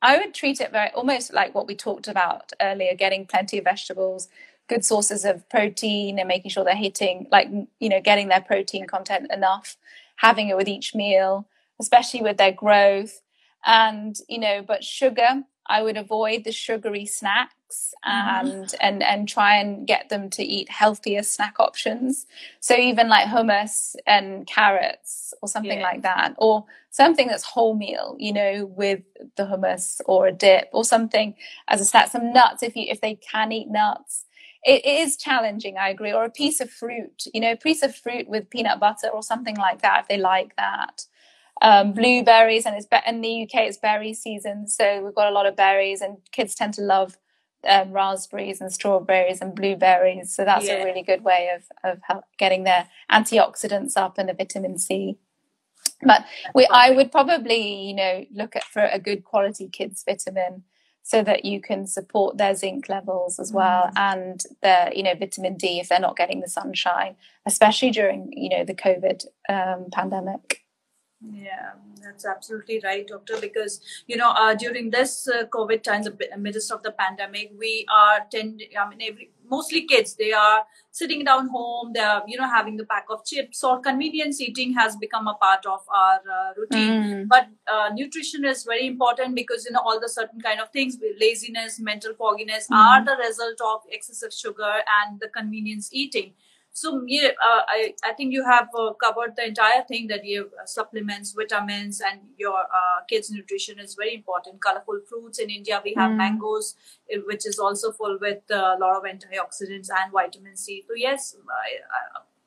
I would treat it very almost like what we talked about earlier, getting plenty of vegetables, good sources of protein and making sure they're hitting like you know, getting their protein content enough, having it with each meal, especially with their growth. And, you know, but sugar, I would avoid the sugary snacks mm-hmm. and mm-hmm. and and try and get them to eat healthier snack options. So even like hummus and carrots or something yeah. like that, or something that's wholemeal, you know, with the hummus or a dip or something as a snack. Some nuts if you if they can eat nuts. It is challenging, I agree. Or a piece of fruit, you know, a piece of fruit with peanut butter or something like that if they like that. Um, blueberries, and it's be- in the UK it's berry season, so we've got a lot of berries, and kids tend to love um, raspberries and strawberries and blueberries. So that's yeah. a really good way of of getting their antioxidants up and the vitamin C. But we, I would probably, you know, look at for a good quality kids vitamin so that you can support their zinc levels as well mm. and their you know vitamin d if they're not getting the sunshine especially during you know the covid um, pandemic yeah that's absolutely right doctor because you know uh, during this uh, covid times the midst of the pandemic we are tend i mean every mostly kids they are sitting down home they're you know having the pack of chips or convenience eating has become a part of our uh, routine mm. but uh, nutrition is very important because you know all the certain kind of things laziness mental fogginess mm. are the result of excessive sugar and the convenience eating so yeah, uh, I, I think you have uh, covered the entire thing that you uh, supplements, vitamins, and your uh, kids' nutrition is very important. Colorful fruits in India, we have mm. mangoes, eh, which is also full with uh, a lot of antioxidants and vitamin C. So yes,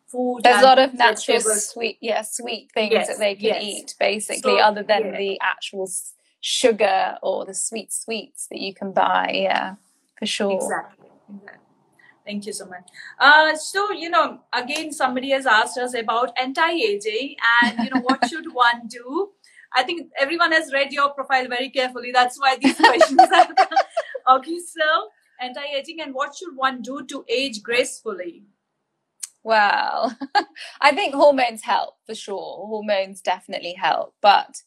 food. There's a lot of natural sweet, yeah, sweet things yes, that they can yes. eat, basically, so, other than yeah. the actual sugar or the sweet sweets that you can buy. Yeah, for sure. Exactly. exactly. Thank you so much. Uh, so, you know, again, somebody has asked us about anti-aging and, you know, what should one do? I think everyone has read your profile very carefully. That's why these questions are. okay, so anti-aging and what should one do to age gracefully? Well, I think hormones help for sure. Hormones definitely help, but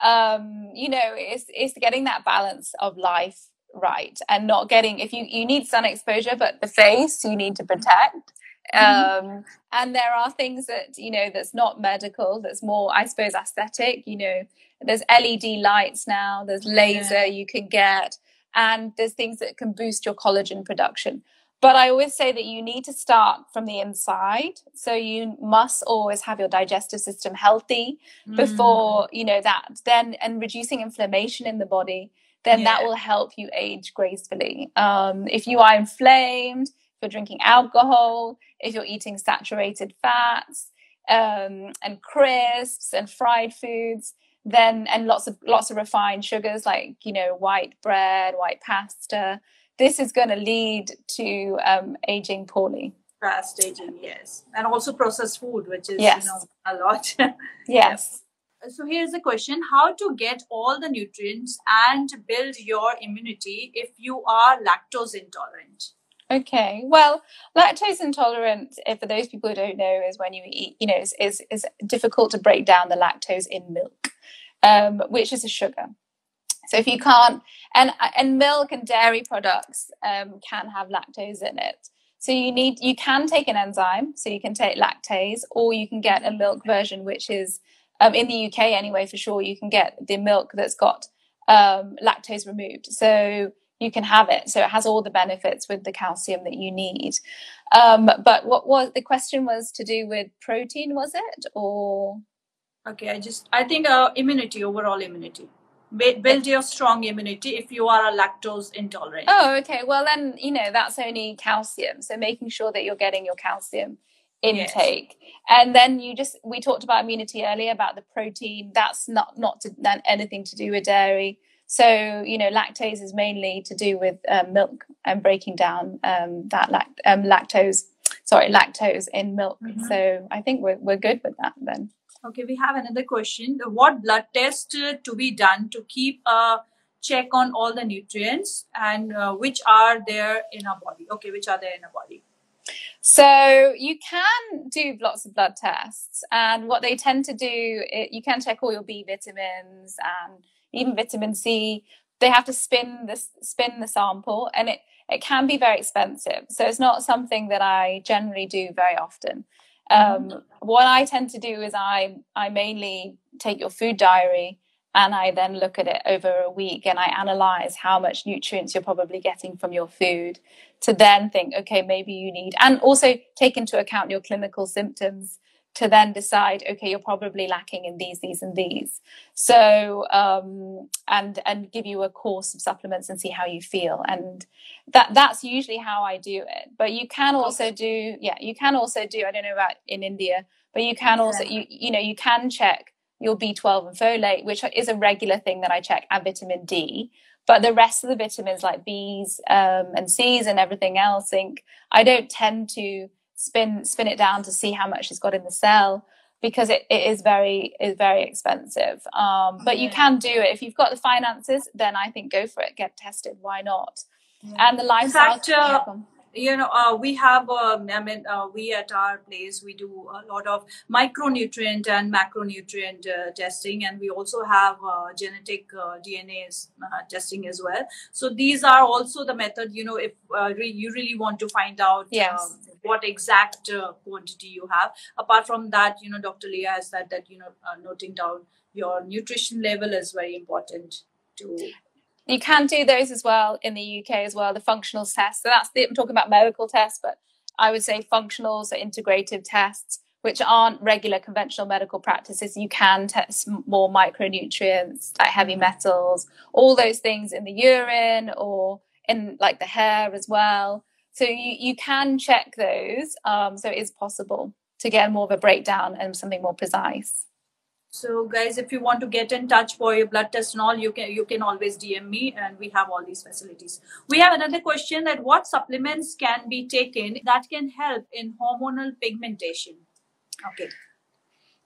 um, you know, it's it's getting that balance of life right and not getting if you you need sun exposure but the face you need to protect mm-hmm. um and there are things that you know that's not medical that's more i suppose aesthetic you know there's led lights now there's laser yeah. you can get and there's things that can boost your collagen production but i always say that you need to start from the inside so you must always have your digestive system healthy mm. before you know that then and reducing inflammation in the body then yeah. that will help you age gracefully. Um, if you are inflamed, if you're drinking alcohol, if you're eating saturated fats um, and crisps and fried foods, then and lots of lots of refined sugars like you know white bread, white pasta, this is going to lead to um, aging poorly. Fast aging, yes, and also processed food, which is yes. you know a lot. yes so here's the question. How to get all the nutrients and build your immunity if you are lactose intolerant? Okay. Well lactose intolerant for those people who don't know is when you eat you know is is, is difficult to break down the lactose in milk um, which is a sugar. So if you can't and and milk and dairy products um, can have lactose in it. So you need you can take an enzyme so you can take lactase or you can get a milk version which is um, in the UK anyway, for sure, you can get the milk that's got um, lactose removed. So you can have it. So it has all the benefits with the calcium that you need. Um, but what was the question was to do with protein, was it? Or okay, I just I think uh, immunity, overall immunity. Build your strong immunity if you are a lactose intolerant. Oh, okay. Well, then you know that's only calcium. So making sure that you're getting your calcium intake. Yes. and then you just we talked about immunity earlier about the protein. That's not not to, anything to do with dairy. So you know lactase is mainly to do with um, milk and breaking down um, that lact- um, lactose sorry lactose in milk. Mm-hmm. so i think we're, we're good with that then. Okay we have another question. What blood test to be done to keep a check on all the nutrients and uh, which are there in our body? Okay which are there in our body so you can do lots of blood tests, and what they tend to do, it, you can check all your B vitamins and even vitamin C. They have to spin the spin the sample, and it it can be very expensive. So it's not something that I generally do very often. Um, mm-hmm. What I tend to do is I I mainly take your food diary and I then look at it over a week and I analyze how much nutrients you're probably getting from your food to then think, okay, maybe you need, and also take into account your clinical symptoms to then decide, okay, you're probably lacking in these, these, and these. So, um, and and give you a course of supplements and see how you feel. And that that's usually how I do it. But you can also do, yeah, you can also do. I don't know about in India, but you can also, you you know, you can check your B12 and folate, which is a regular thing that I check, and vitamin D. But the rest of the vitamins like B's um, and C's and everything else, think I don't tend to spin spin it down to see how much it's got in the cell because it, it is very is very expensive. Um, but you can do it if you've got the finances. Then I think go for it. Get tested. Why not? And the lifestyle. In fact, uh, you know uh, we have um, i mean uh, we at our place we do a lot of micronutrient and macronutrient uh, testing and we also have uh, genetic uh, dna uh, testing as well so these are also the method you know if re- you really want to find out yes. Um, what exact quantity you have apart from that you know dr leah has said that you know noting down your nutrition level is very important to you can do those as well in the UK as well, the functional tests. So that's the, I'm talking about medical tests, but I would say functionals are integrative tests, which aren't regular conventional medical practices. You can test more micronutrients like heavy metals, all those things in the urine or in like the hair as well. So you, you can check those. Um, so it is possible to get more of a breakdown and something more precise. So guys, if you want to get in touch for your blood test and all, you can you can always DM me and we have all these facilities. We have another question that what supplements can be taken that can help in hormonal pigmentation? Okay.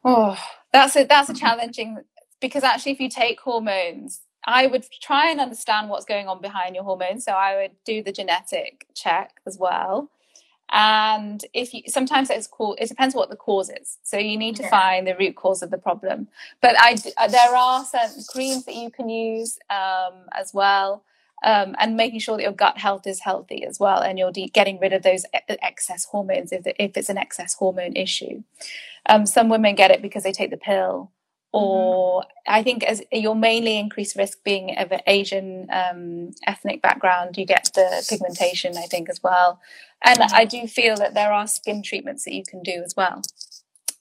Oh, that's a that's a challenging because actually if you take hormones, I would try and understand what's going on behind your hormones. So I would do the genetic check as well and if you sometimes it's cool it depends what the cause is so you need to yeah. find the root cause of the problem but i uh, there are some creams that you can use um, as well um, and making sure that your gut health is healthy as well and you're de- getting rid of those excess hormones if, the, if it's an excess hormone issue um, some women get it because they take the pill. Or. I think as your mainly increased risk being of an Asian um, ethnic background, you get the pigmentation, I think, as well. And. I do feel that there are skin treatments that you can do as well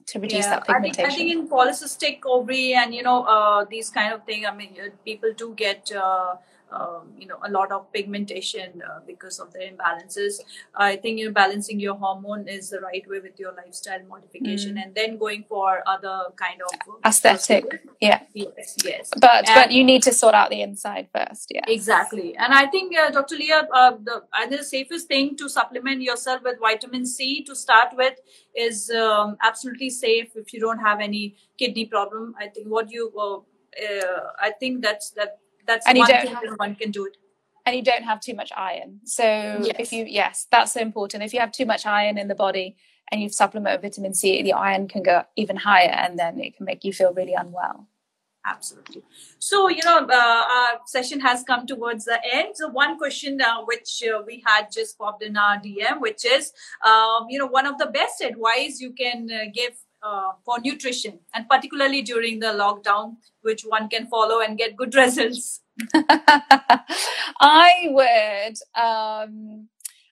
to reduce yeah, that pigmentation. I think, I think in polycystic ovary and you know uh, these kind of thing, I mean, people do get. Uh, um, you know a lot of pigmentation uh, because of the imbalances. I think you know balancing your hormone is the right way with your lifestyle modification mm. and then going for other kind of aesthetic yeah. Yes yes. But and but you need to sort out the inside first yeah. Exactly. And i think uh, dr leah uh, the the safest thing to supplement yourself with vitamin c to start with is um, absolutely safe if you don't have any kidney problem. I think what you uh, uh, I think that's that that's and one thing have, one can do it. And you don't have too much iron. So yes. if you yes that's so important. If you have too much iron in the body and you supplement with vitamin c the iron can go even higher and then it can make you feel really unwell. Absolutely. So you know uh, our session has come towards the end. So one question uh, which uh, we had just popped in our dm which is um, you know one of the best advice you can uh, give uh, for nutrition and particularly during the lockdown which one can follow and get good results. I would um,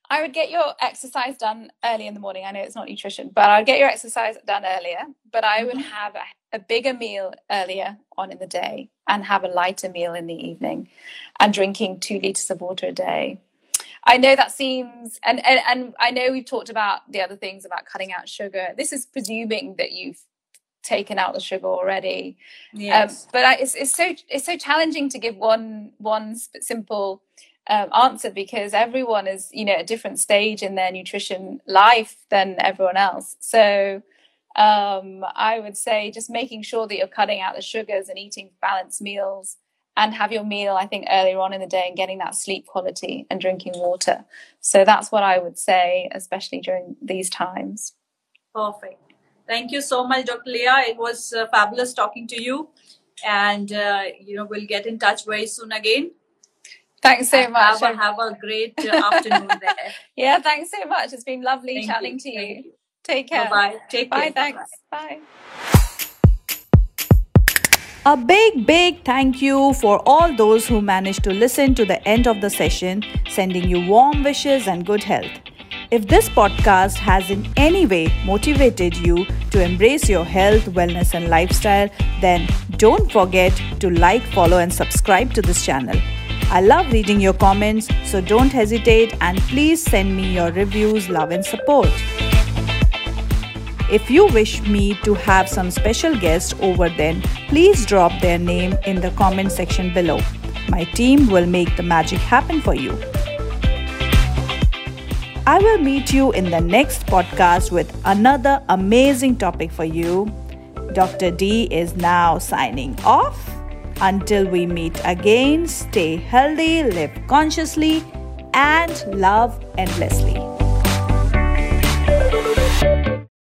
i would get your exercise done early in the morning. I know it's not nutrition but i'd get your exercise done earlier but i would mm-hmm. have a, a bigger meal earlier on in the day and have a lighter meal in the evening and drinking two liters of water a day I know that seems, and, and and I know we've talked about the other things about cutting out sugar. This is presuming that you've taken out the sugar already. Um, yes. Um, but I, it's it's so it's so challenging to give one one simple um, answer because everyone is you know at a different stage in their nutrition life than everyone else. So um, I would say just making sure that you're cutting out the sugars and eating balanced meals and have your meal, I think, earlier on in the day and getting that sleep quality and drinking water. So that's what I would say, especially during these times. Perfect. Thank you so much, Dr. Leah. It was uh, fabulous talking to you. And, uh, you know, we'll get in touch very soon again. Thanks so much. Have a, have a great uh, afternoon there. Yeah, thanks so much. It's been lovely Thank chatting you. to you. you. Take care. Bye-bye. Take Bye, care. Thanks. Bye. Bye. A big, big thank you for all those who managed to listen to the end of the session, sending you warm wishes and good health. If this podcast has in any way motivated you to embrace your health, wellness, and lifestyle, then don't forget to like, follow, and subscribe to this channel. I love reading your comments, so don't hesitate and please send me your reviews, love, and support. If you wish me to have some special guests over then, please drop their name in the comment section below. My team will make the magic happen for you. I will meet you in the next podcast with another amazing topic for you. Dr. D is now signing off. Until we meet again, stay healthy, live consciously, and love endlessly.